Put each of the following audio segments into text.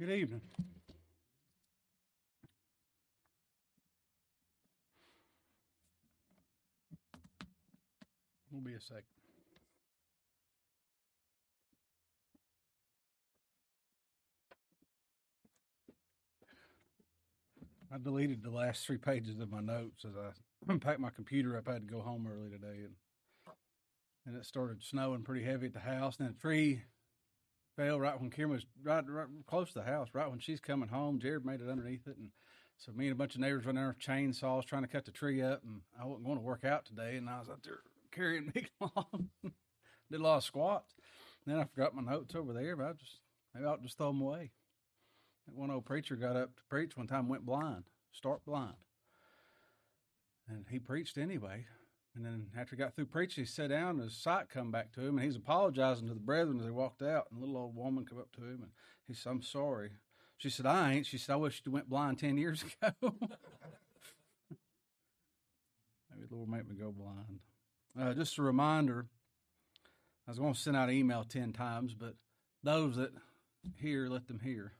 Good evening. We'll be a sec. I deleted the last three pages of my notes as I packed my computer up. I had to go home early today, and and it started snowing pretty heavy at the house. And a tree right when Kim was right, right close to the house, right when she's coming home. Jared made it underneath it, and so me and a bunch of neighbors went there with chainsaws trying to cut the tree up. And I wasn't going to work out today, and I was out there carrying big long. Did a lot of squats. And then I forgot my notes over there, but I just maybe I'll just throw them away. That one old preacher got up to preach one time, went blind, start blind, and he preached anyway. And then after he got through preaching, he sat down and his sight come back to him and he's apologizing to the brethren as they walked out. And a little old woman come up to him and he said, I'm sorry. She said, I ain't. She said, I wish you went blind 10 years ago. Maybe the Lord make me go blind. Uh, just a reminder, I was going to send out an email 10 times, but those that hear, let them hear.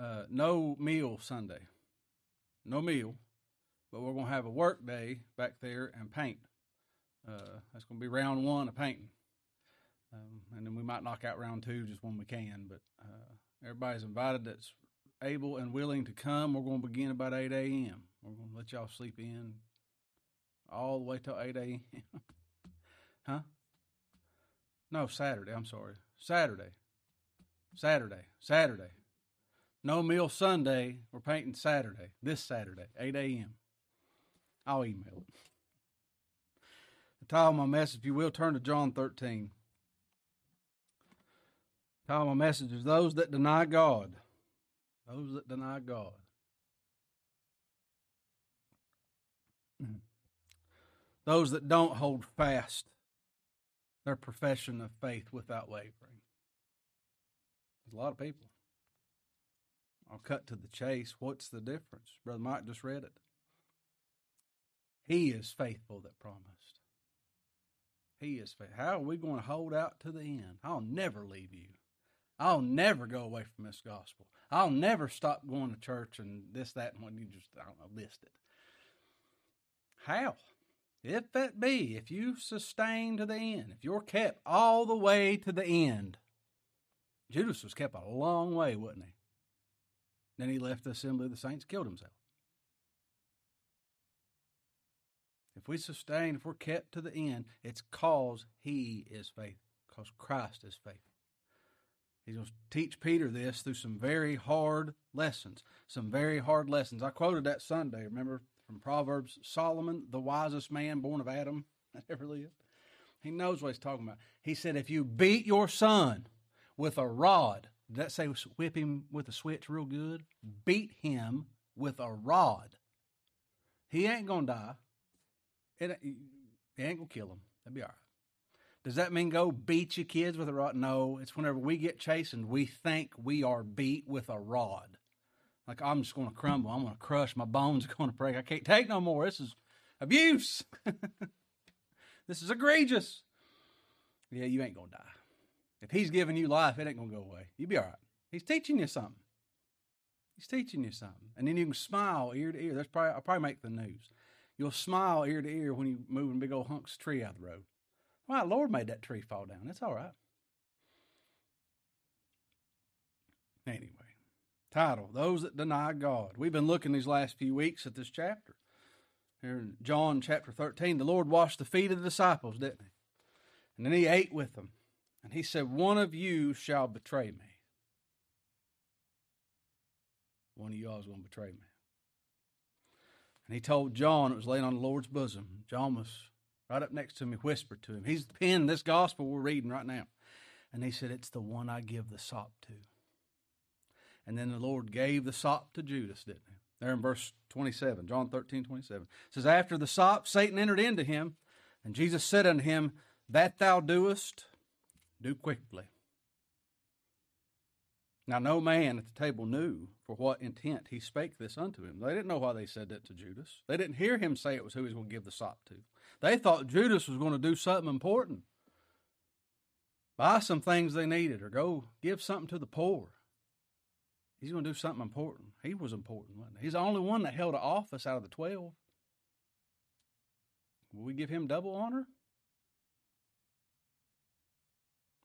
Uh, no meal Sunday. No meal but we're going to have a work day back there and paint. Uh, that's going to be round one of painting. Um, and then we might knock out round two just when we can. But uh, everybody's invited that's able and willing to come. We're going to begin about 8 a.m. We're going to let y'all sleep in all the way till 8 a.m. huh? No, Saturday. I'm sorry. Saturday. Saturday. Saturday. No meal Sunday. We're painting Saturday. This Saturday, 8 a.m. I'll email it. The title of my message, if you will, turn to John 13. The title of my message is Those That Deny God. Those that deny God. Mm-hmm. Those that don't hold fast their profession of faith without wavering. There's a lot of people. I'll cut to the chase. What's the difference? Brother Mike just read it. He is faithful that promised. He is faithful. How are we going to hold out to the end? I'll never leave you. I'll never go away from this gospel. I'll never stop going to church and this, that, and when you just, I don't know, list it. How? If that be, if you sustain to the end, if you're kept all the way to the end, Judas was kept a long way, wasn't he? Then he left the assembly of the saints, killed himself. If we sustain, if we're kept to the end, it's cause He is faithful, because Christ is faithful. He's going to teach Peter this through some very hard lessons. Some very hard lessons. I quoted that Sunday, remember, from Proverbs Solomon, the wisest man born of Adam that ever lived. He knows what he's talking about. He said, If you beat your son with a rod, did that say whip him with a switch real good? Beat him with a rod. He ain't going to die. It, uh, it ain't gonna kill them. That'd be all right. Does that mean go beat your kids with a rod? No. It's whenever we get chastened, we think we are beat with a rod. Like I'm just going to crumble. I'm going to crush. My bones are going to break. I can't take no more. This is abuse. this is egregious. Yeah, you ain't going to die. If he's giving you life, it ain't going to go away. You be all right. He's teaching you something. He's teaching you something. And then you can smile ear to ear. That's probably, I'll probably make the news. You'll smile ear to ear when you moving big old hunks tree out of the road. Why, Lord made that tree fall down. That's all right. Anyway, title Those That Deny God. We've been looking these last few weeks at this chapter. Here in John chapter 13, the Lord washed the feet of the disciples, didn't he? And then he ate with them. And he said, One of you shall betray me. One of y'all is going to betray me. And he told John it was laying on the Lord's bosom. John was right up next to me, whispered to him. He's penned this gospel we're reading right now. And he said, It's the one I give the sop to. And then the Lord gave the sop to Judas, didn't he? There in verse 27, John 13, 27. It says, After the sop, Satan entered into him, and Jesus said unto him, That thou doest, do quickly. Now, no man at the table knew for what intent he spake this unto him. They didn't know why they said that to Judas. They didn't hear him say it was who he was going to give the sop to. They thought Judas was going to do something important buy some things they needed or go give something to the poor. He's going to do something important. He was important, wasn't he? He's the only one that held an office out of the 12. Will we give him double honor?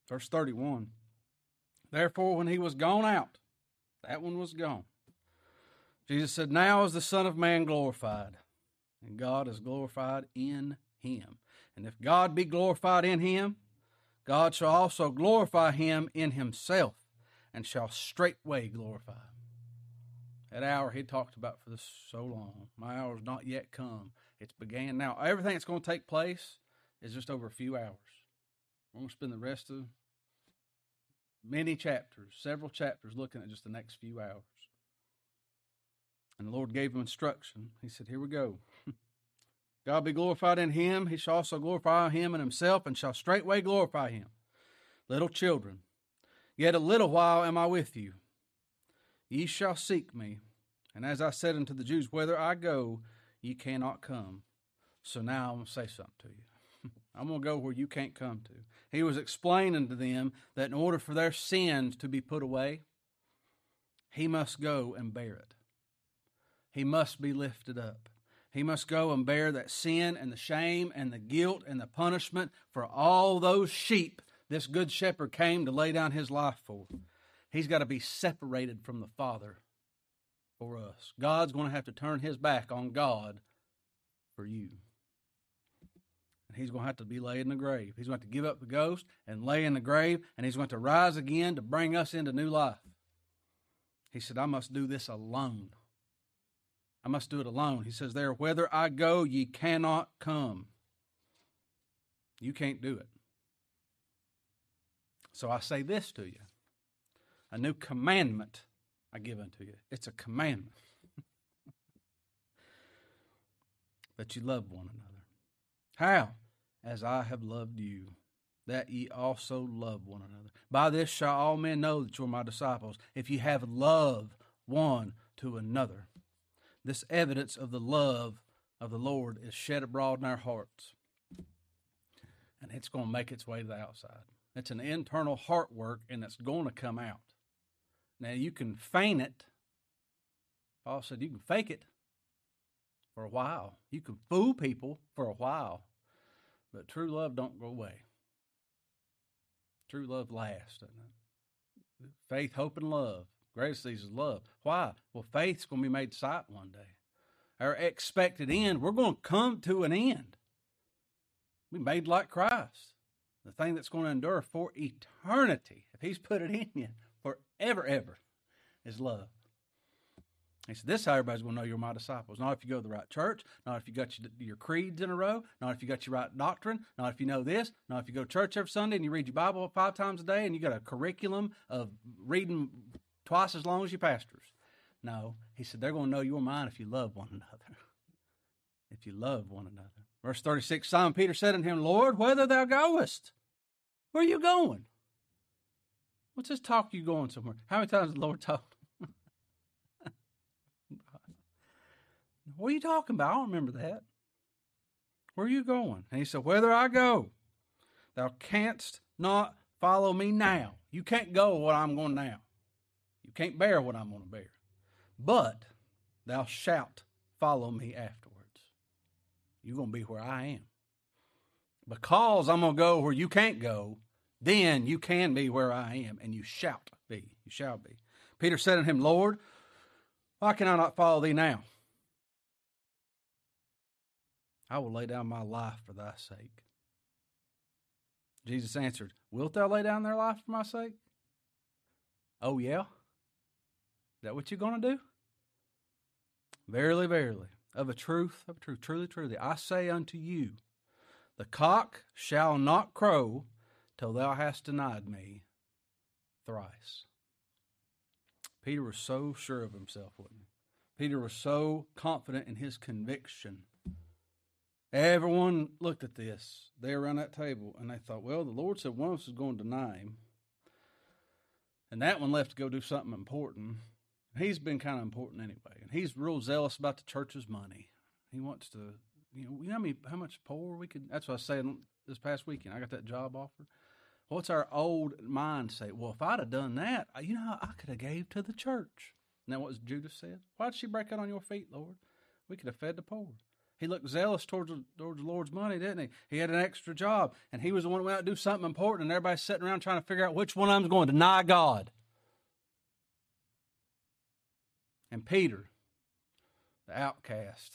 Verse 31. Therefore, when he was gone out, that one was gone. Jesus said, Now is the Son of Man glorified, and God is glorified in him. And if God be glorified in him, God shall also glorify him in himself, and shall straightway glorify. That hour he talked about for so long. My hour is not yet come. It's began now. Everything that's going to take place is just over a few hours. We're going to spend the rest of many chapters, several chapters, looking at just the next few hours. And the Lord gave him instruction. He said, Here we go. God be glorified in him. He shall also glorify him in himself, and shall straightway glorify him. Little children, yet a little while am I with you. Ye shall seek me. And as I said unto the Jews, Whither I go, ye cannot come. So now I'm going to say something to you. I'm going to go where you can't come to. He was explaining to them that in order for their sins to be put away, he must go and bear it. He must be lifted up. He must go and bear that sin and the shame and the guilt and the punishment for all those sheep this good shepherd came to lay down his life for. He's got to be separated from the Father for us. God's going to have to turn his back on God for you. And he's going to have to be laid in the grave. He's going to, to give up the ghost and lay in the grave, and he's going to rise again to bring us into new life. He said, I must do this alone. I must do it alone. He says there, Whither I go, ye cannot come. You can't do it. So I say this to you a new commandment I give unto you. It's a commandment that you love one another. How? As I have loved you, that ye also love one another. By this shall all men know that you are my disciples, if ye have love one to another. This evidence of the love of the Lord is shed abroad in our hearts. And it's going to make its way to the outside. It's an internal heart work, and it's going to come out. Now you can feign it. Paul said you can fake it for a while. You can fool people for a while, but true love don't go away. True love lasts, Faith, hope, and love. Greatest these is love. Why? Well, faith's going to be made sight one day. Our expected end, we're going to come to an end. We made like Christ, the thing that's going to endure for eternity. If He's put it in you, forever, ever, is love. He said, This is how everybody's going to know you're my disciples. Not if you go to the right church, not if you got your, your creeds in a row, not if you got your right doctrine, not if you know this, not if you go to church every Sunday and you read your Bible five times a day and you got a curriculum of reading twice as long as your pastors. No, he said, They're going to know you're mine if you love one another. if you love one another. Verse 36 Simon Peter said unto him, Lord, whither thou goest? Where are you going? What's this talk you going somewhere? How many times the Lord talked? What are you talking about? I don't remember that. Where are you going? And he said, Whither I go, thou canst not follow me now. You can't go what I'm going now. You can't bear what I'm going to bear. But thou shalt follow me afterwards. You're going to be where I am. Because I'm going to go where you can't go, then you can be where I am, and you shall be. You shall be. Peter said unto him, Lord, why can I not follow thee now? I will lay down my life for thy sake. Jesus answered, Wilt thou lay down thy life for my sake? Oh, yeah? Is that what you're going to do? Verily, verily, of a truth, of a truth, truly, truly, I say unto you, the cock shall not crow till thou hast denied me thrice. Peter was so sure of himself, wasn't he? Peter was so confident in his conviction. Everyone looked at this. They around that table and they thought, well, the Lord said one of us is going to deny him. And that one left to go do something important. He's been kind of important anyway. And he's real zealous about the church's money. He wants to, you know, you know how, many, how much poor we could. That's what I was saying this past weekend. I got that job offer What's our old mindset? Well, if I'd have done that, you know, I could have gave to the church. That what Judas said? Why did she break out on your feet, Lord? We could have fed the poor. He looked zealous towards the, towards the Lord's money, didn't he? He had an extra job, and he was the one who went out to do something important, and everybody's sitting around trying to figure out which one of them's going to deny God. And Peter, the outcast,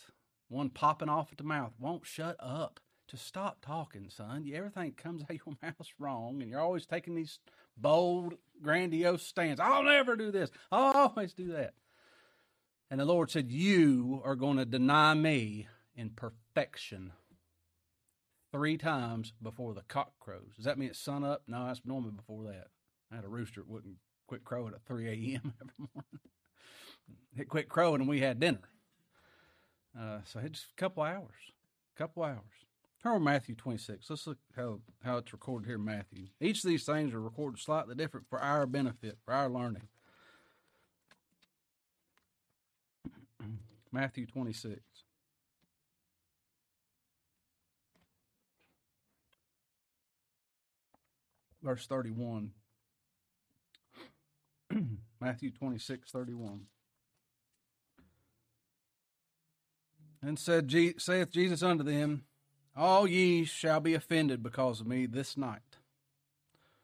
one popping off at the mouth, won't shut up. Just stop talking, son. Everything comes out of your mouth wrong, and you're always taking these bold, grandiose stands. I'll never do this. I'll always do that. And the Lord said, You are going to deny me in perfection three times before the cock crows. Does that mean it's sun up? No, that's normally before that. I had a rooster that wouldn't quit crowing at 3 a.m. every morning. it quit crowing and we had dinner. Uh, so it's a couple hours. A couple hours. Turn Matthew 26. Let's look how, how it's recorded here in Matthew. Each of these things are recorded slightly different for our benefit, for our learning. Matthew 26. Verse 31. Matthew 26, 31. And said, saith Jesus unto them, All ye shall be offended because of me this night.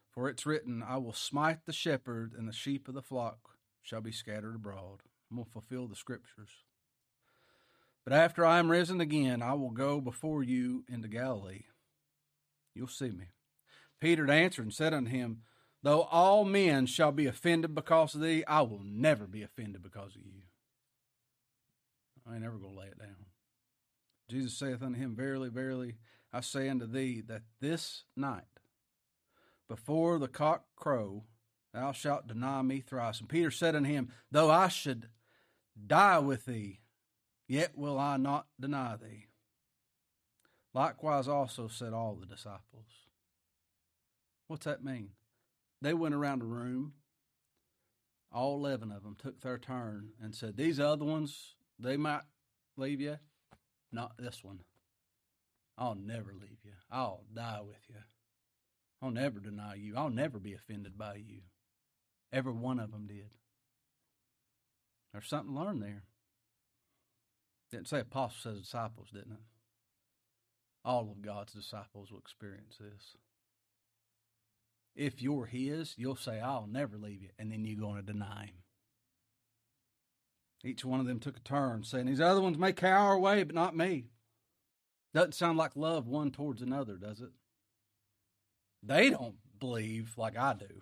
For it's written, I will smite the shepherd, and the sheep of the flock shall be scattered abroad. I'm going to fulfill the scriptures. But after I am risen again, I will go before you into Galilee. You'll see me. Peter answered and said unto him, Though all men shall be offended because of thee, I will never be offended because of you. I ain't never going to lay it down. Jesus saith unto him, Verily, verily, I say unto thee that this night, before the cock crow, thou shalt deny me thrice. And Peter said unto him, Though I should die with thee, yet will I not deny thee. Likewise also said all the disciples. What's that mean? They went around the room, all 11 of them took their turn and said, These other ones, they might leave you, not this one. I'll never leave you. I'll die with you. I'll never deny you. I'll never be offended by you. Every one of them did. There's something learned there. Didn't say apostles, says disciples, didn't it? All of God's disciples will experience this. If you're His, you'll say, I'll never leave you, and then you're going to deny Him. Each one of them took a turn, saying, These other ones may cower away, but not me. Doesn't sound like love one towards another, does it? They don't believe like I do.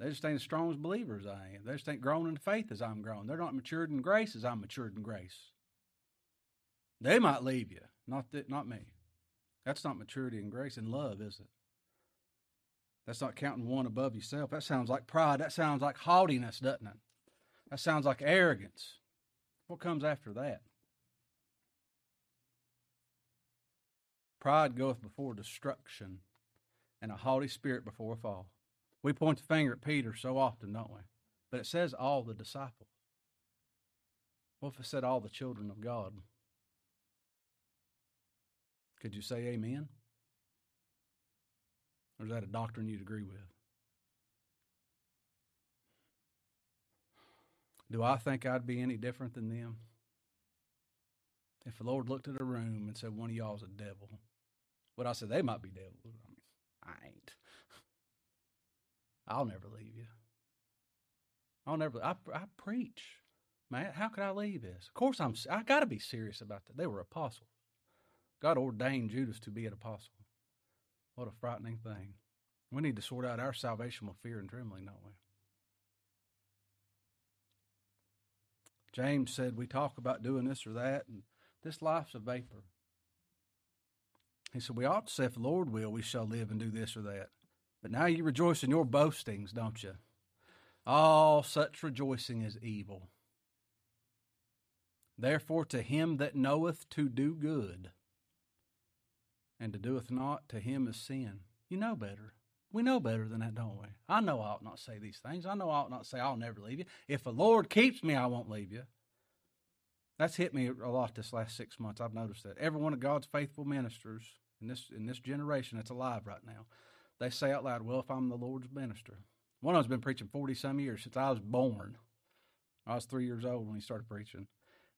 They just ain't as strong as believers I am. They just ain't grown in faith as I'm grown. They're not matured in grace as I'm matured in grace. They might leave you, not not me. That's not maturity and grace and love, is it? That's not counting one above yourself. That sounds like pride. That sounds like haughtiness, doesn't it? That sounds like arrogance. What comes after that? Pride goeth before destruction, and a haughty spirit before a fall. We point the finger at Peter so often, don't we? But it says all the disciples. What if it said all the children of God? Could you say amen? Or is that a doctrine you'd agree with? Do I think I'd be any different than them? If the Lord looked at a room and said, one of y'all's a devil, would I say they might be devils? I mean, I ain't. I'll never leave you. I'll never. I, I preach, man. How could I leave this? Of course, I'm. I got to be serious about that. They were apostles. God ordained Judas to be an apostle. What a frightening thing. We need to sort out our salvation with fear and trembling, don't we? James said we talk about doing this or that, and this life's a vapor. He said we ought to say, if the Lord will, we shall live and do this or that. But now you rejoice in your boastings, don't you? All such rejoicing is evil. Therefore, to him that knoweth to do good and to doeth not, to him is sin. You know better. We know better than that, don't we? I know I ought not say these things. I know I ought not say I'll never leave you. If the Lord keeps me, I won't leave you. That's hit me a lot this last six months. I've noticed that. Every one of God's faithful ministers in this in this generation that's alive right now, they say out loud, "Well, if I'm the Lord's minister." One of them's been preaching forty some years since I was born. I was three years old when he started preaching,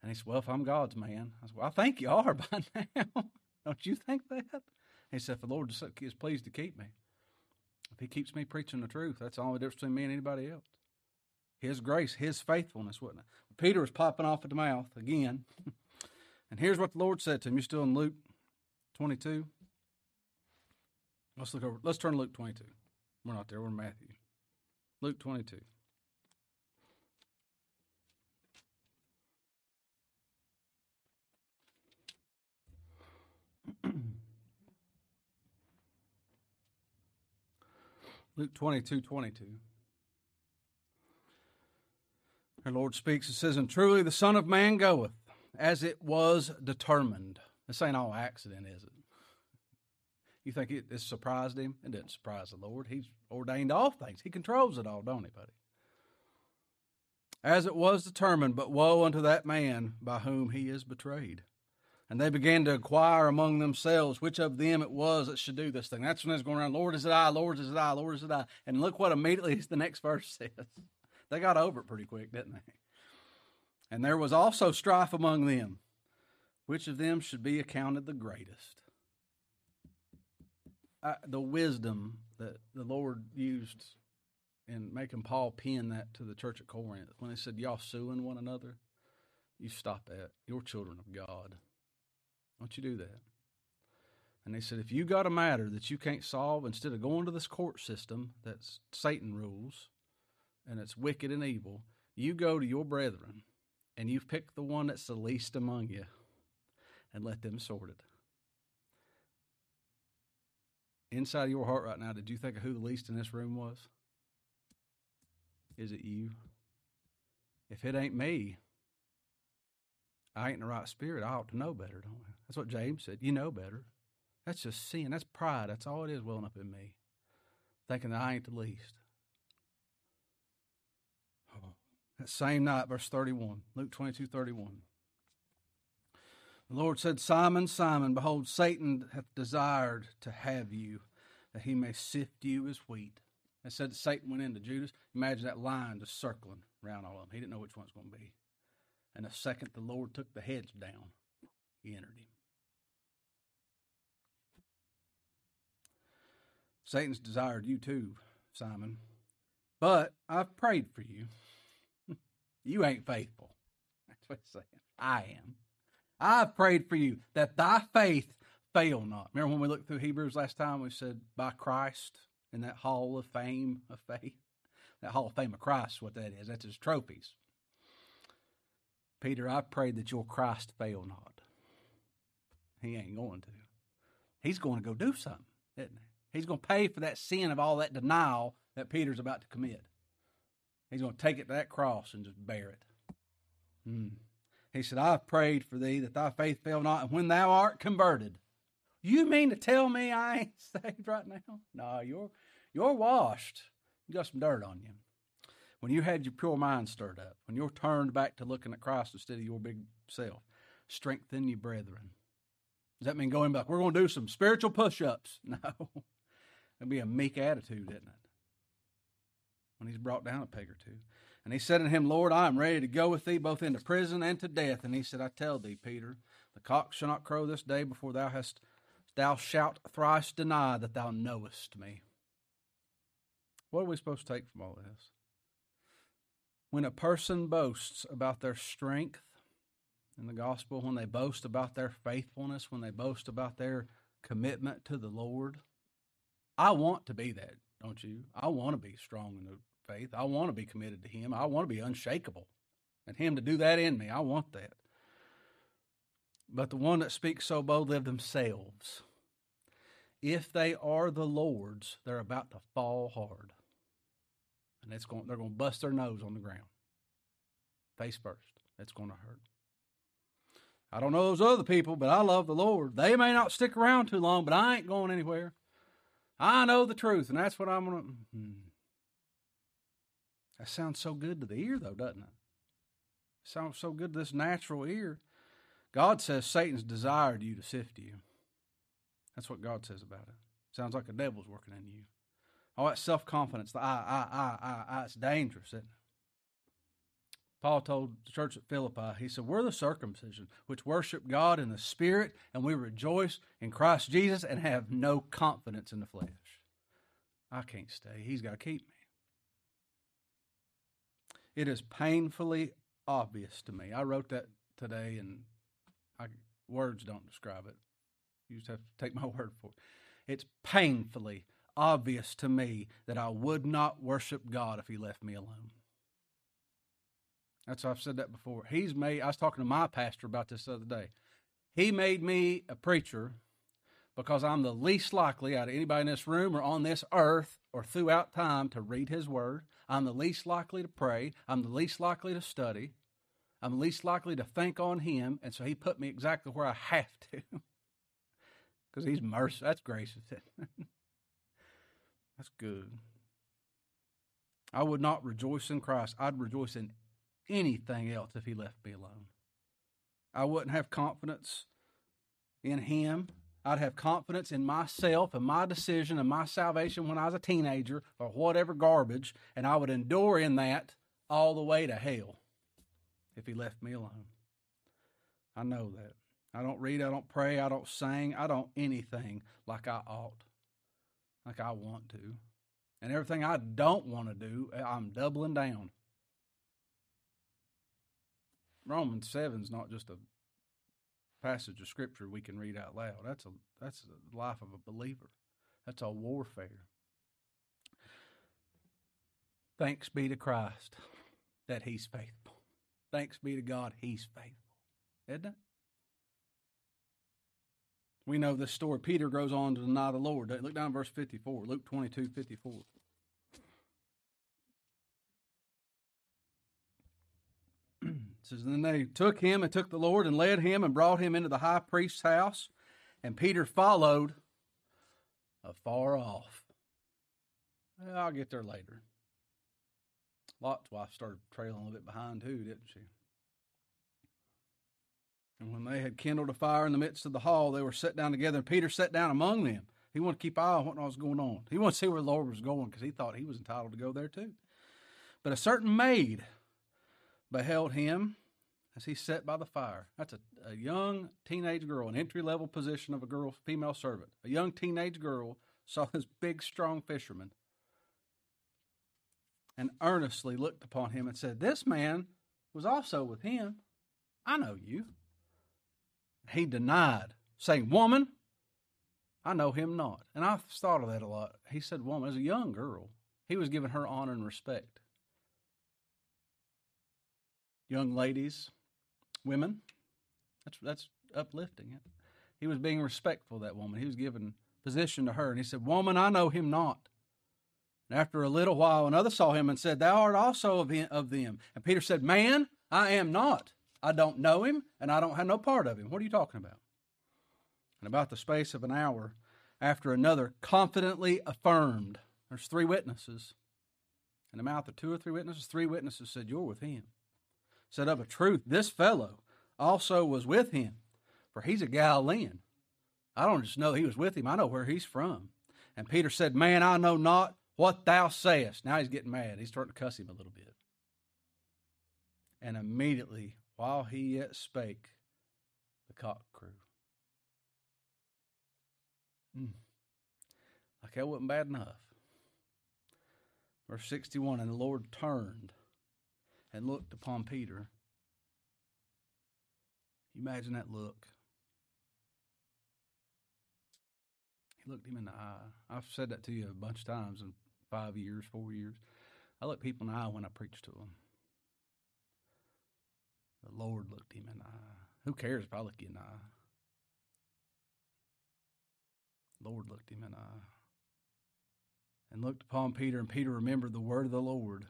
and he said, "Well, if I'm God's man," I said, "Well, I think you are by now. Don't you think that?" He said, the Lord is pleased to keep me, if He keeps me preaching the truth, that's the only difference between me and anybody else." His grace, His faithfulness, wasn't it? Peter was popping off at the mouth again. and here's what the Lord said to him. You're still in Luke 22. Let's look over. Let's turn to Luke 22. We're not there. We're in Matthew. Luke 22. Luke 22, 22. Our Lord speaks, and says, And truly the Son of Man goeth, as it was determined. This ain't all accident, is it? You think it, it surprised him? It didn't surprise the Lord. He's ordained all things. He controls it all, don't he, buddy? As it was determined, but woe unto that man by whom he is betrayed. And they began to inquire among themselves which of them it was that should do this thing. That's when it's going around, Lord, is it I? Lord, is it I? Lord, is it I? And look what immediately the next verse says. They got over it pretty quick, didn't they? And there was also strife among them. Which of them should be accounted the greatest? Uh, the wisdom that the Lord used in making Paul pen that to the church at Corinth when he said, Y'all suing one another, you stop that. You're children of God. Don't you do that. And they said, if you got a matter that you can't solve, instead of going to this court system that's Satan rules and it's wicked and evil, you go to your brethren and you pick the one that's the least among you and let them sort it inside of your heart right now, did you think of who the least in this room was? Is it you? If it ain't me, I ain't in the right spirit. I ought to know better, don't I? That's what James said. You know better. That's just sin. That's pride. That's all it is welling up in me. Thinking that I ain't the least. That same night, verse 31, Luke 22 31. The Lord said, Simon, Simon, behold, Satan hath desired to have you, that he may sift you as wheat. And said Satan went into Judas. Imagine that line just circling around all of them. He didn't know which one was going to be. And the second the Lord took the heads down, he entered him. Satan's desired you too, Simon. But I've prayed for you. you ain't faithful. That's what he's saying. I am. I've prayed for you that thy faith fail not. Remember when we looked through Hebrews last time, we said, by Christ in that hall of fame of faith? That hall of fame of Christ, what that is. That's his trophies. Peter, I prayed that your Christ fail not. He ain't going to. He's going to go do something, isn't he? He's going to pay for that sin of all that denial that Peter's about to commit. He's going to take it to that cross and just bear it. Hmm. He said, I have prayed for thee that thy faith fail not, and when thou art converted. You mean to tell me I ain't saved right now? No, you're you're washed. You got some dirt on you. When you had your pure mind stirred up, when you're turned back to looking at Christ instead of your big self, strengthen you brethren. Does that mean going back? We're going to do some spiritual push ups. No. It'll be a meek attitude, isn't it? When he's brought down a peg or two. And he said unto him, Lord, I am ready to go with thee both into prison and to death. And he said, I tell thee, Peter, the cock shall not crow this day before thou hast thou shalt thrice deny that thou knowest me. What are we supposed to take from all this? When a person boasts about their strength in the gospel, when they boast about their faithfulness, when they boast about their commitment to the Lord, I want to be that, don't you? I want to be strong in the faith. I want to be committed to Him. I want to be unshakable. And Him to do that in me. I want that. But the one that speaks so boldly of themselves, if they are the Lord's, they're about to fall hard. And it's going, they're going to bust their nose on the ground. Face first. That's going to hurt. I don't know those other people, but I love the Lord. They may not stick around too long, but I ain't going anywhere. I know the truth, and that's what I'm going to. Hmm. That sounds so good to the ear, though, doesn't it? sounds so good to this natural ear. God says Satan's desired you to sift you. That's what God says about it. Sounds like the devil's working in you. All that self confidence, the I, I, I, I, I, it's dangerous, isn't it? Paul told the church at Philippi, he said, We're the circumcision which worship God in the Spirit, and we rejoice in Christ Jesus and have no confidence in the flesh. I can't stay. He's got to keep me. It is painfully obvious to me. I wrote that today, and I, words don't describe it. You just have to take my word for it. It's painfully obvious to me that I would not worship God if He left me alone. That's I've said that before. He's made. I was talking to my pastor about this the other day. He made me a preacher because I'm the least likely out of anybody in this room or on this earth or throughout time to read His Word. I'm the least likely to pray. I'm the least likely to study. I'm least likely to think on Him, and so He put me exactly where I have to because He's merciful. That's gracious. That's good. I would not rejoice in Christ. I'd rejoice in anything else if he left me alone. I wouldn't have confidence in him. I'd have confidence in myself and my decision and my salvation when I was a teenager or whatever garbage, and I would endure in that all the way to hell if he left me alone. I know that. I don't read, I don't pray, I don't sing, I don't anything like I ought, like I want to. And everything I don't want to do, I'm doubling down. Romans 7 is not just a passage of scripture we can read out loud. That's a that's the life of a believer. That's a warfare. Thanks be to Christ that He's faithful. Thanks be to God He's faithful. Isn't it? We know this story. Peter goes on to deny the Lord. Look down verse 54, Luke 22, 54. Says, Then they took him and took the Lord and led him and brought him into the high priest's house, and Peter followed afar off. Well, I'll get there later. Lot's wife started trailing a little bit behind too, didn't she? And when they had kindled a fire in the midst of the hall, they were set down together, and Peter sat down among them. He wanted to keep eye on what was going on. He wanted to see where the Lord was going because he thought he was entitled to go there too. But a certain maid beheld him as he sat by the fire. That's a, a young teenage girl, an entry level position of a girl, female servant. A young teenage girl saw this big, strong fisherman and earnestly looked upon him and said, This man was also with him. I know you. He denied, saying, Woman, I know him not. And I've thought of that a lot. He said, Woman, as a young girl, he was giving her honor and respect young ladies, women. That's that's uplifting it. He was being respectful that woman. He was giving position to her, and he said, "Woman, I know him not." And after a little while, another saw him and said, "Thou art also of. Of them. And Peter said, "Man, I am not. I don't know him, and I don't have no part of him. What are you talking about?" And about the space of an hour, after another confidently affirmed, there's three witnesses. In the mouth of two or three witnesses, three witnesses said, You're with him said of a truth, this fellow also was with him, for he's a Galilean. I don't just know he was with him, I know where he's from. And Peter said, Man, I know not what thou sayest. Now he's getting mad. He's starting to cuss him a little bit. And immediately, while he yet spake, the cock crew. Mm. Like that wasn't bad enough. Verse 61 And the Lord turned and looked upon Peter. Imagine that look. He looked him in the eye. I've said that to you a bunch of times in five years, four years. I look people in the eye when I preach to them. The Lord looked him in the eye. Who cares if I look you in the eye? The Lord looked him in the eye and looked upon Peter, and Peter remembered the word of the Lord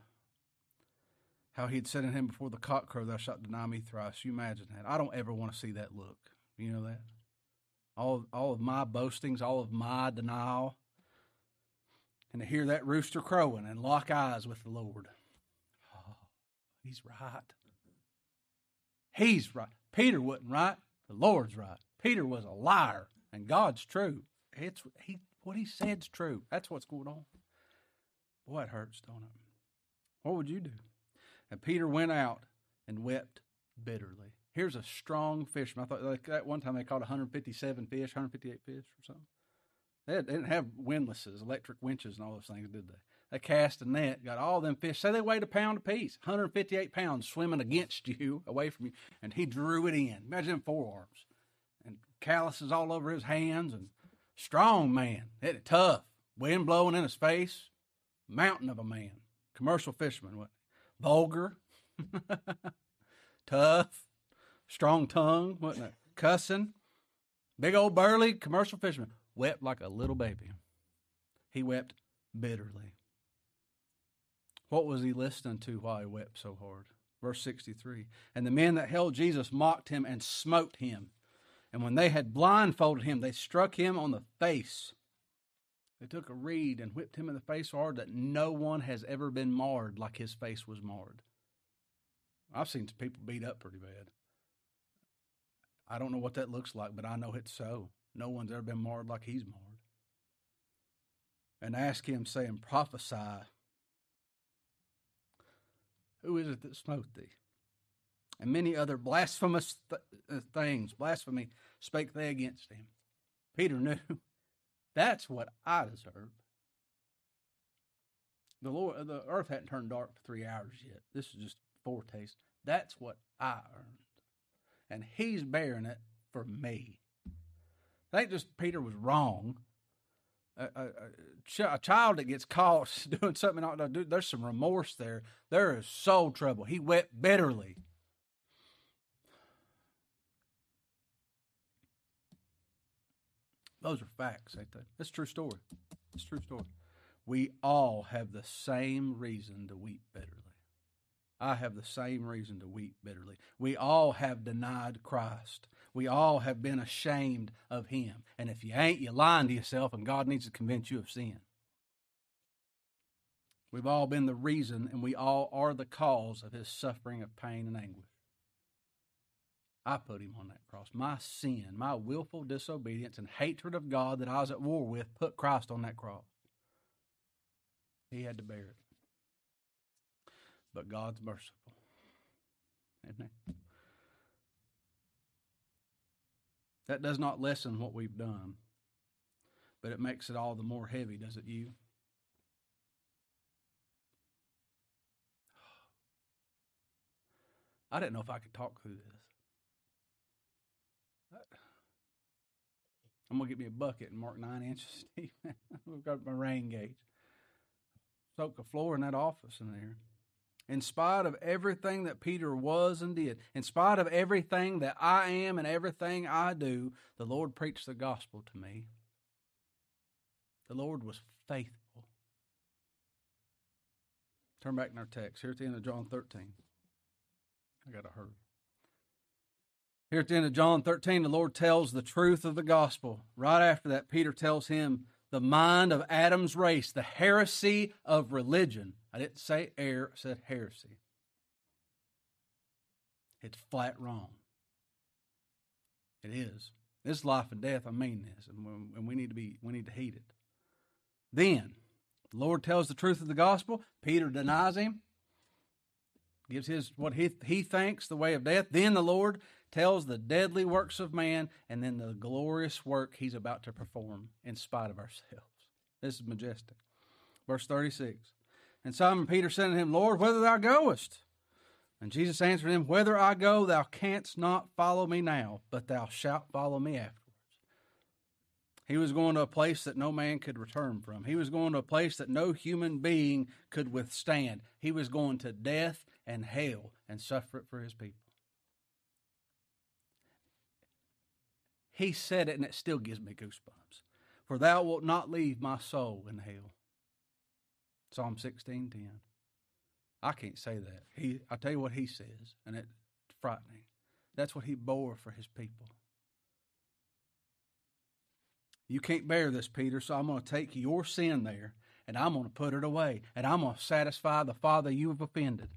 how he had said in him before the cock crow, Thou shalt deny me thrice. You imagine that. I don't ever want to see that look. You know that? All, all of my boastings, all of my denial, and to hear that rooster crowing and lock eyes with the Lord. Oh, he's right. He's right. Peter wasn't right. The Lord's right. Peter was a liar, and God's true. it's he what he said's true. That's what's going on. Boy, it hurts, don't it? What would you do? And Peter went out and wept bitterly. Here's a strong fisherman. I thought like that one time they caught 157 fish, 158 fish or something. They, they didn't have windlasses, electric winches, and all those things, did they? They cast a net, got all them fish. Say they weighed a pound apiece, 158 pounds swimming against you, away from you, and he drew it in. Imagine them forearms and calluses all over his hands, and strong man, it tough, wind blowing in his face, mountain of a man, commercial fisherman, what? Vulgar, tough, strong tongue, wasn't it? Cussing, big old burly commercial fisherman, wept like a little baby. He wept bitterly. What was he listening to while he wept so hard? Verse 63 And the men that held Jesus mocked him and smote him. And when they had blindfolded him, they struck him on the face. They took a reed and whipped him in the face hard that no one has ever been marred like his face was marred. I've seen people beat up pretty bad. I don't know what that looks like, but I know it's so. No one's ever been marred like he's marred. And ask him, saying, Prophesy who is it that smote thee? And many other blasphemous th- uh, things, blasphemy, spake they against him. Peter knew that's what I deserve. The Lord, the earth hadn't turned dark for three hours yet. This is just foretaste. That's what I earned, and He's bearing it for me. I think just Peter was wrong a, a, a, child that gets caught doing something uh, do, there's some remorse there. There is soul trouble. He wept bitterly. Those are facts, ain't they? That's true story. It's true story. We all have the same reason to weep bitterly. I have the same reason to weep bitterly. We all have denied Christ. We all have been ashamed of him. And if you ain't, you're lying to yourself, and God needs to convince you of sin. We've all been the reason, and we all are the cause of his suffering of pain and anguish. I put him on that cross. My sin, my willful disobedience and hatred of God that I was at war with put Christ on that cross. He had to bear it. But God's merciful. Isn't he? That does not lessen what we've done, but it makes it all the more heavy, does it you? I didn't know if I could talk through this. I'm gonna get me a bucket and mark nine inches deep. I've got my rain gauge. Soak the floor in that office in there in spite of everything that Peter was and did, in spite of everything that I am and everything I do, the Lord preached the gospel to me. The Lord was faithful. Turn back in our text. Here at the end of John 13. I got to hurry. Here at the end of John 13, the Lord tells the truth of the gospel. Right after that, Peter tells him the mind of Adam's race, the heresy of religion. I didn't say error, I said heresy. It's flat wrong. It is. This life and death, I mean this, and we need to be we need to heed it. Then the Lord tells the truth of the gospel. Peter denies him, gives his what he he thinks the way of death. Then the Lord tells the deadly works of man, and then the glorious work he's about to perform in spite of ourselves. This is majestic. Verse 36. And Simon Peter said to him, Lord, whither thou goest? And Jesus answered him, Whither I go, thou canst not follow me now, but thou shalt follow me afterwards. He was going to a place that no man could return from. He was going to a place that no human being could withstand. He was going to death and hell and suffer it for his people. He said it, and it still gives me goosebumps. For thou wilt not leave my soul in hell. Psalm 16:10. I can't say that. He I tell you what he says, and it's frightening. That's what he bore for his people. You can't bear this, Peter, so I'm going to take your sin there and I'm going to put it away and I'm going to satisfy the Father you have offended.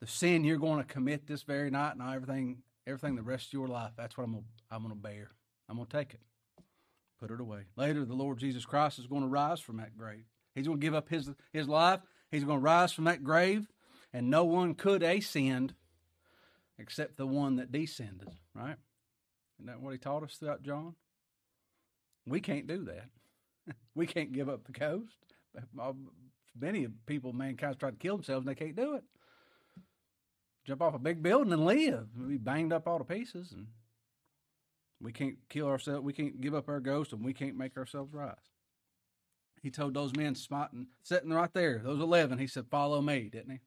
The sin you're going to commit this very night and everything everything the rest of your life, that's what I'm to, I'm going to bear. I'm going to take it. put it away. Later, the Lord Jesus Christ is going to rise from that grave. He's going to give up his, his life. He's going to rise from that grave, and no one could ascend except the one that descended, right? Isn't that what he taught us throughout John? We can't do that. we can't give up the ghost. Many people, mankind, try to kill themselves and they can't do it. Jump off a big building and live. We banged up all the pieces, and we can't kill ourselves. We can't give up our ghost, and we can't make ourselves rise. He told those men smiting, sitting right there, those eleven. He said, "Follow me," didn't he?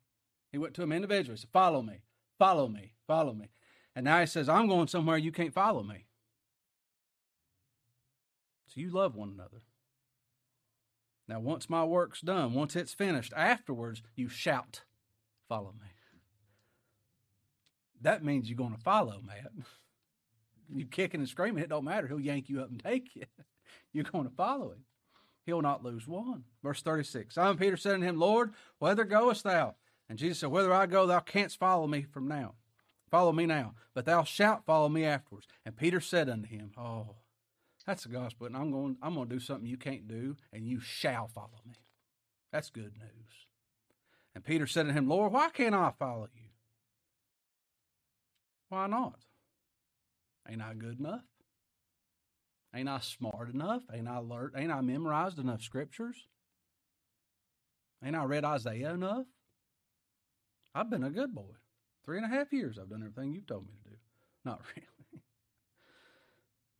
He went to them individually. He said, "Follow me, follow me, follow me." And now he says, "I'm going somewhere you can't follow me." So you love one another. Now, once my work's done, once it's finished, afterwards you shout, Follow me. That means you're going to follow, Matt. You kicking and screaming, it don't matter. He'll yank you up and take you. You're going to follow him. He'll not lose one. Verse 36 Simon Peter said unto him, Lord, whither goest thou? And Jesus said, Whither I go, thou canst follow me from now. Follow me now, but thou shalt follow me afterwards. And Peter said unto him, Oh, that's the gospel. And I'm going, I'm going to do something you can't do, and you shall follow me. That's good news. And Peter said to him, Lord, why can't I follow you? Why not? Ain't I good enough? Ain't I smart enough? Ain't I alert? Ain't I memorized enough scriptures? Ain't I read Isaiah enough? I've been a good boy. Three and a half years I've done everything you've told me to do. Not really.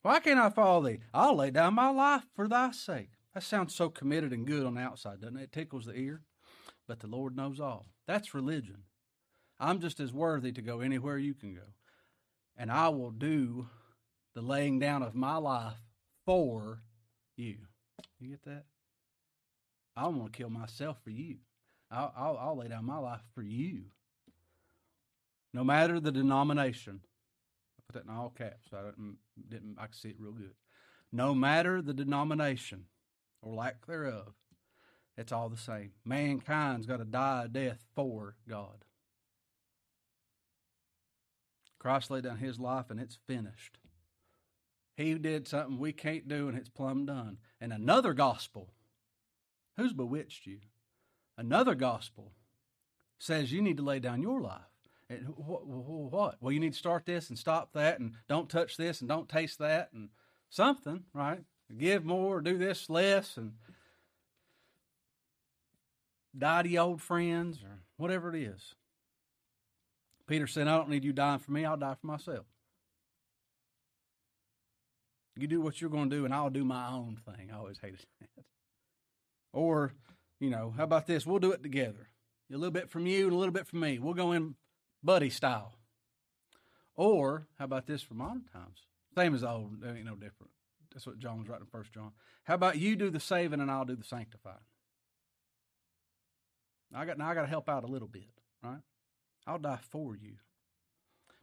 Why can't I follow thee? I'll lay down my life for thy sake. That sounds so committed and good on the outside, doesn't it? It tickles the ear. But the Lord knows all. That's religion. I'm just as worthy to go anywhere you can go. And I will do the laying down of my life for you. You get that? I'm going to kill myself for you. I'll, I'll, I'll lay down my life for you. No matter the denomination, I put that in all caps. So I didn't, didn't I could see it real good. No matter the denomination or lack thereof, it's all the same. Mankind's got to die a death for God. Christ laid down his life and it's finished. He did something we can't do and it's plumb done. And another gospel, who's bewitched you? Another gospel says you need to lay down your life. And what, what? Well, you need to start this and stop that, and don't touch this and don't taste that, and something, right? Give more, do this less, and die to old friends, or whatever it is. Peter said, I don't need you dying for me, I'll die for myself. You do what you're going to do, and I'll do my own thing. I always hated that. Or, you know, how about this? We'll do it together. A little bit from you, and a little bit from me. We'll go in buddy style. Or how about this for modern times? Same as old, there ain't no different. That's what John was writing in First John. How about you do the saving and I'll do the sanctifying? I got now I got to help out a little bit, right? I'll die for you.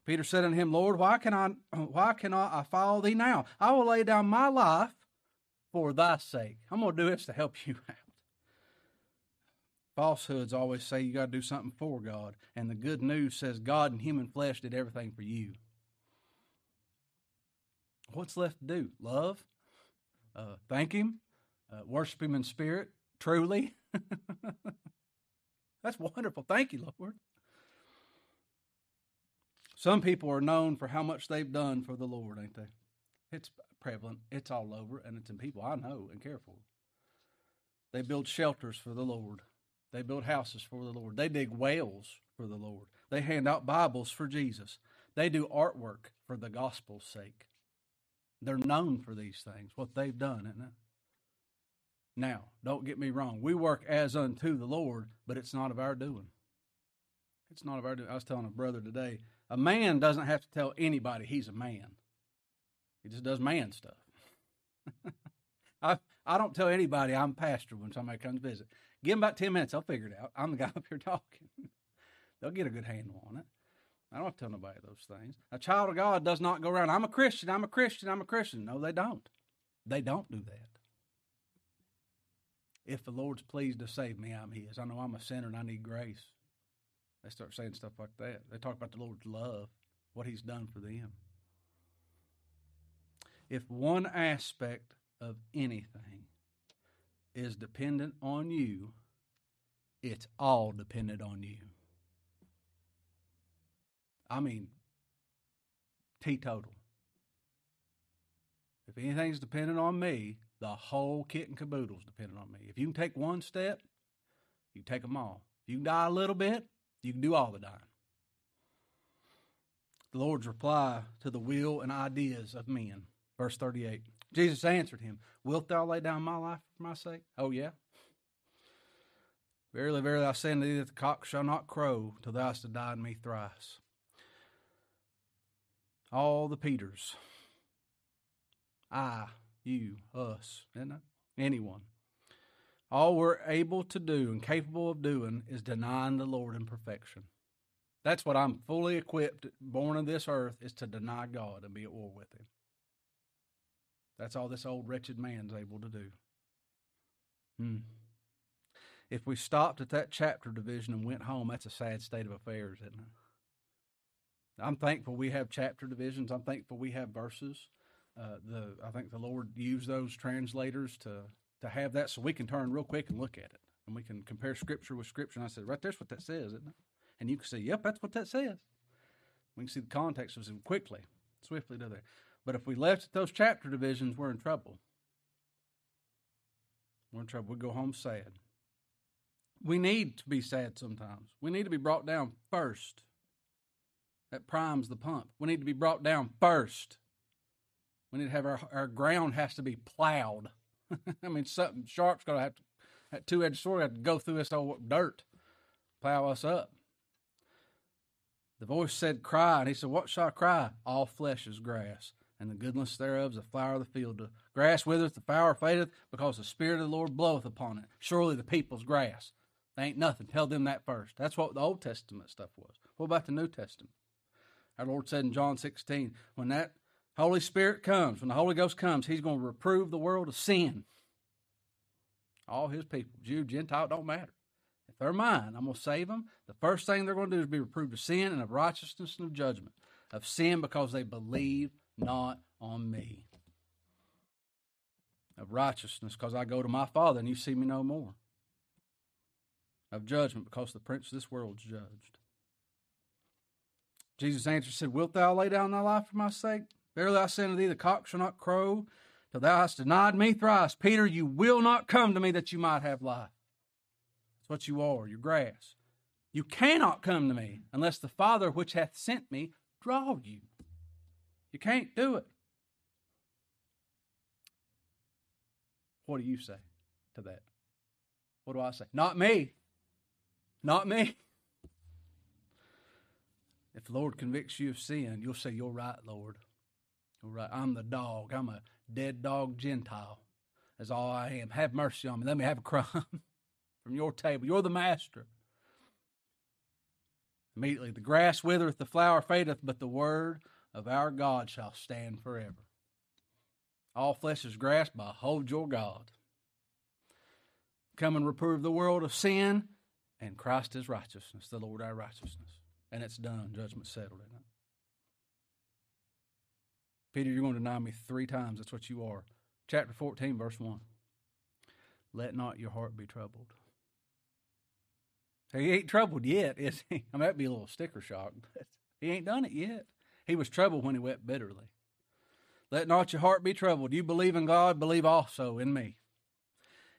Peter said unto him, Lord, why can I why cannot I follow thee now? I will lay down my life for thy sake. I'm gonna do this to help you out. Falsehoods always say you got to do something for God, and the good news says God in human flesh did everything for you. What's left to do? Love, uh, thank Him, uh, worship Him in spirit, truly. That's wonderful. Thank you, Lord. Some people are known for how much they've done for the Lord, ain't they? It's prevalent. It's all over, and it's in people I know and care for. They build shelters for the Lord. They build houses for the Lord. They dig wells for the Lord. They hand out Bibles for Jesus. They do artwork for the gospel's sake. They're known for these things, what they've done, isn't it? Now, don't get me wrong. We work as unto the Lord, but it's not of our doing. It's not of our doing. I was telling a brother today, a man doesn't have to tell anybody he's a man. He just does man stuff. I I don't tell anybody I'm pastor when somebody comes visit. Give them about 10 minutes. I'll figure it out. I'm the guy up here talking. They'll get a good handle on it. I don't have to tell nobody those things. A child of God does not go around, I'm a Christian, I'm a Christian, I'm a Christian. No, they don't. They don't do that. If the Lord's pleased to save me, I'm His. I know I'm a sinner and I need grace. They start saying stuff like that. They talk about the Lord's love, what He's done for them. If one aspect of anything is dependent on you, it's all dependent on you. I mean, teetotal. If anything's dependent on me, the whole kit and caboodle's dependent on me. If you can take one step, you take them all. If you can die a little bit, you can do all the dying. The Lord's reply to the will and ideas of men. Verse 38. Jesus answered him, Wilt thou lay down my life for my sake? Oh, yeah. Verily, verily, I say unto thee that the cock shall not crow till thou hast denied me thrice. All the Peters. I, you, us, isn't it? Anyone. All we're able to do and capable of doing is denying the Lord in perfection. That's what I'm fully equipped, born on this earth, is to deny God and be at war with Him. That's all this old wretched man's able to do. Hmm. If we stopped at that chapter division and went home, that's a sad state of affairs, isn't it? I'm thankful we have chapter divisions. I'm thankful we have verses. Uh, the I think the Lord used those translators to to have that so we can turn real quick and look at it and we can compare scripture with scripture. And I said, right there's what that says, isn't it? And you can say, yep, that's what that says. We can see the context of it quickly, swiftly to there. But if we left those chapter divisions, we're in trouble. We're in trouble. We go home sad. We need to be sad sometimes. We need to be brought down first. That primes the pump. We need to be brought down first. We need to have our, our ground has to be plowed. I mean, something sharp's going to have to, that two edged sword have to go through this old dirt, plow us up. The voice said, Cry. And he said, What shall I cry? All flesh is grass, and the goodness thereof is the flower of the field. The grass withereth, the flower fadeth, because the Spirit of the Lord bloweth upon it. Surely the people's grass. They ain't nothing. Tell them that first. That's what the Old Testament stuff was. What about the New Testament? Our Lord said in John 16, when that Holy Spirit comes, when the Holy Ghost comes, He's going to reprove the world of sin. All His people, Jew, Gentile, don't matter. If they're mine, I'm going to save them. The first thing they're going to do is be reproved of sin and of righteousness and of judgment. Of sin because they believe not on me. Of righteousness because I go to my Father and you see me no more. Of judgment because the prince of this world is judged. Jesus answered, said, Wilt thou lay down thy life for my sake? Verily I say unto thee, the cock shall not crow till thou hast denied me thrice. Peter, you will not come to me that you might have life. That's what you are, you're grass. You cannot come to me unless the Father which hath sent me draw you. You can't do it. What do you say to that? What do I say? Not me. Not me. If the Lord convicts you of sin, you'll say, You're right, Lord. Right. I'm the dog. I'm a dead dog Gentile. That's all I am. Have mercy on me. Let me have a crumb from your table. You're the master. Immediately, the grass withereth, the flower fadeth, but the word of our God shall stand forever. All flesh is grass, behold your God. Come and reprove the world of sin, and Christ is righteousness, the Lord our righteousness. And it's done. Judgment settled, isn't it? Peter, you're going to deny me three times. That's what you are. Chapter 14, verse 1. Let not your heart be troubled. He ain't troubled yet, is he? I might be a little sticker shock, but he ain't done it yet. He was troubled when he wept bitterly. Let not your heart be troubled. You believe in God, believe also in me.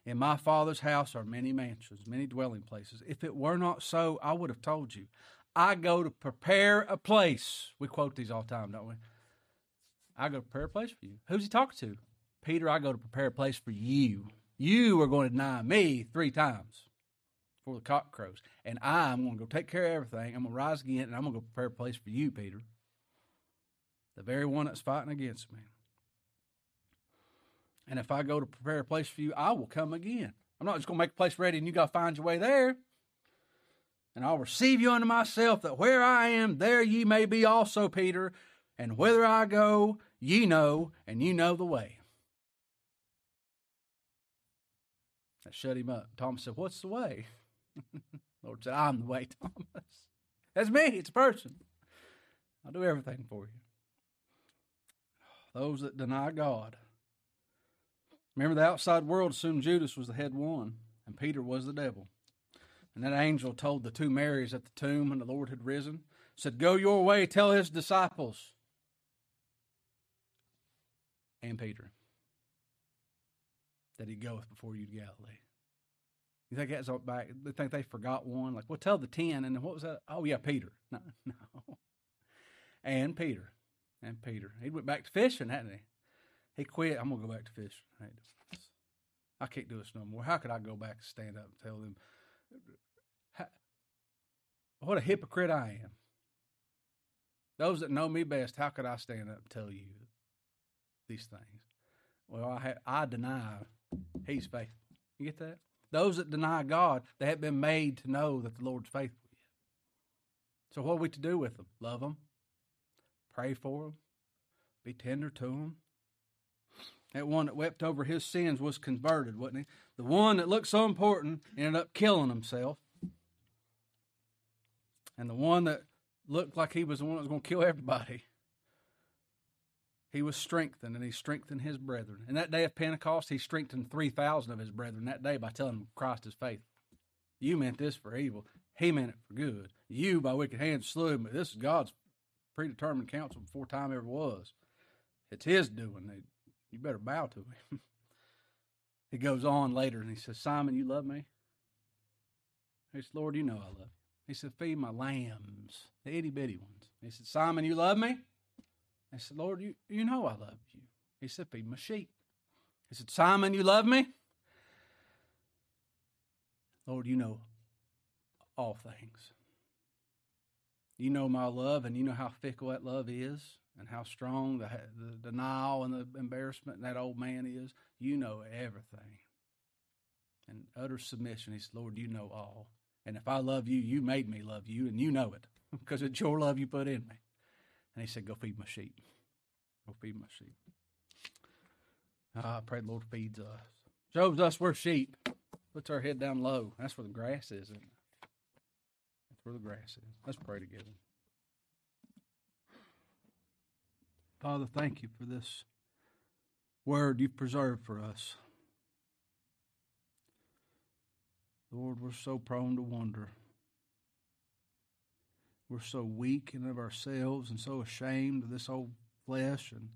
In my Father's house are many mansions, many dwelling places. If it were not so, I would have told you. I go to prepare a place. We quote these all the time, don't we? I go to prepare a place for you. Who's he talking to? Peter, I go to prepare a place for you. You are going to deny me three times before the cock crows. And I'm going to go take care of everything. I'm going to rise again and I'm going to go prepare a place for you, Peter. The very one that's fighting against me. And if I go to prepare a place for you, I will come again. I'm not just going to make a place ready and you got to find your way there. And I'll receive you unto myself, that where I am, there ye may be also, Peter and whither I go, ye know, and you know the way. That shut him up. Thomas said, What's the way? Lord said, I'm the way, Thomas. That's me, it's a person. I'll do everything for you. Those that deny God, Remember, the outside world assumed Judas was the head one, and Peter was the devil. And that angel told the two Marys at the tomb when the Lord had risen, said, Go your way, tell his disciples. And Peter that he goeth before you to Galilee. You think that's back? They think they forgot one. Like, well, tell the ten, and what was that? Oh yeah, Peter. No, no. And Peter, and Peter. He went back to fishing, hadn't he? He quit. I'm gonna go back to fishing. I can't do this no more. How could I go back and stand up and tell them? What a hypocrite I am. Those that know me best, how could I stand up and tell you these things? Well, I I deny He's faithful. You get that? Those that deny God, they have been made to know that the Lord's faithful. So what are we to do with them? Love them, pray for them, be tender to them. That one that wept over his sins was converted, wasn't he? The one that looked so important ended up killing himself. And the one that looked like he was the one that was going to kill everybody he was strengthened and he strengthened his brethren. And that day of Pentecost, he strengthened 3,000 of his brethren that day by telling them Christ is faithful. You meant this for evil. He meant it for good. You, by wicked hands, slew him, but this is God's predetermined counsel before time ever was. It's his doing. You better bow to him. he goes on later and he says, Simon, you love me? He said, Lord, you know I love you. He said, Feed my lambs, the itty bitty ones. He said, Simon, you love me? I said, Lord, you, you know I love you. He said, Feed my sheep. He said, Simon, you love me? Lord, you know all things. You know my love, and you know how fickle that love is, and how strong the, the denial and the embarrassment that old man is. You know everything. And utter submission. He said, Lord, you know all. And if I love you, you made me love you, and you know it because it's your love you put in me. And he said, Go feed my sheep. Go feed my sheep. Ah, I pray the Lord feeds us. Shows us we're sheep. Puts our head down low. That's where the grass is, isn't it? That's where the grass is. Let's pray together. Father, thank you for this word you've preserved for us. Lord, we're so prone to wonder. We're so weak and of ourselves and so ashamed of this old flesh, and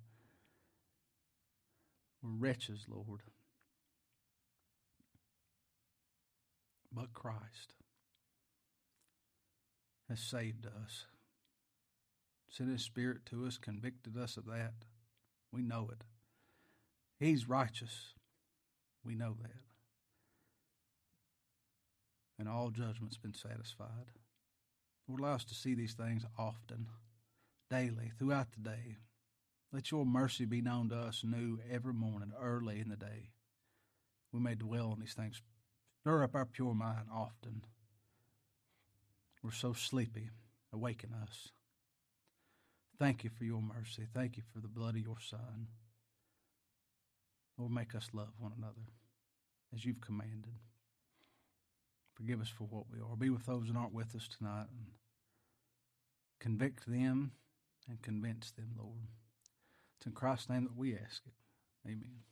we're wretches, Lord. But Christ has saved us, sent His Spirit to us, convicted us of that. We know it. He's righteous. We know that. And all judgment's been satisfied. Lord, allow us to see these things often, daily, throughout the day. Let your mercy be known to us new every morning, early in the day. We may dwell on these things. Stir up our pure mind often. We're so sleepy. Awaken us. Thank you for your mercy. Thank you for the blood of your Son. Lord, make us love one another as you've commanded. Forgive us for what we are. Be with those that aren't with us tonight and convict them and convince them, Lord. It's in Christ's name that we ask it. Amen.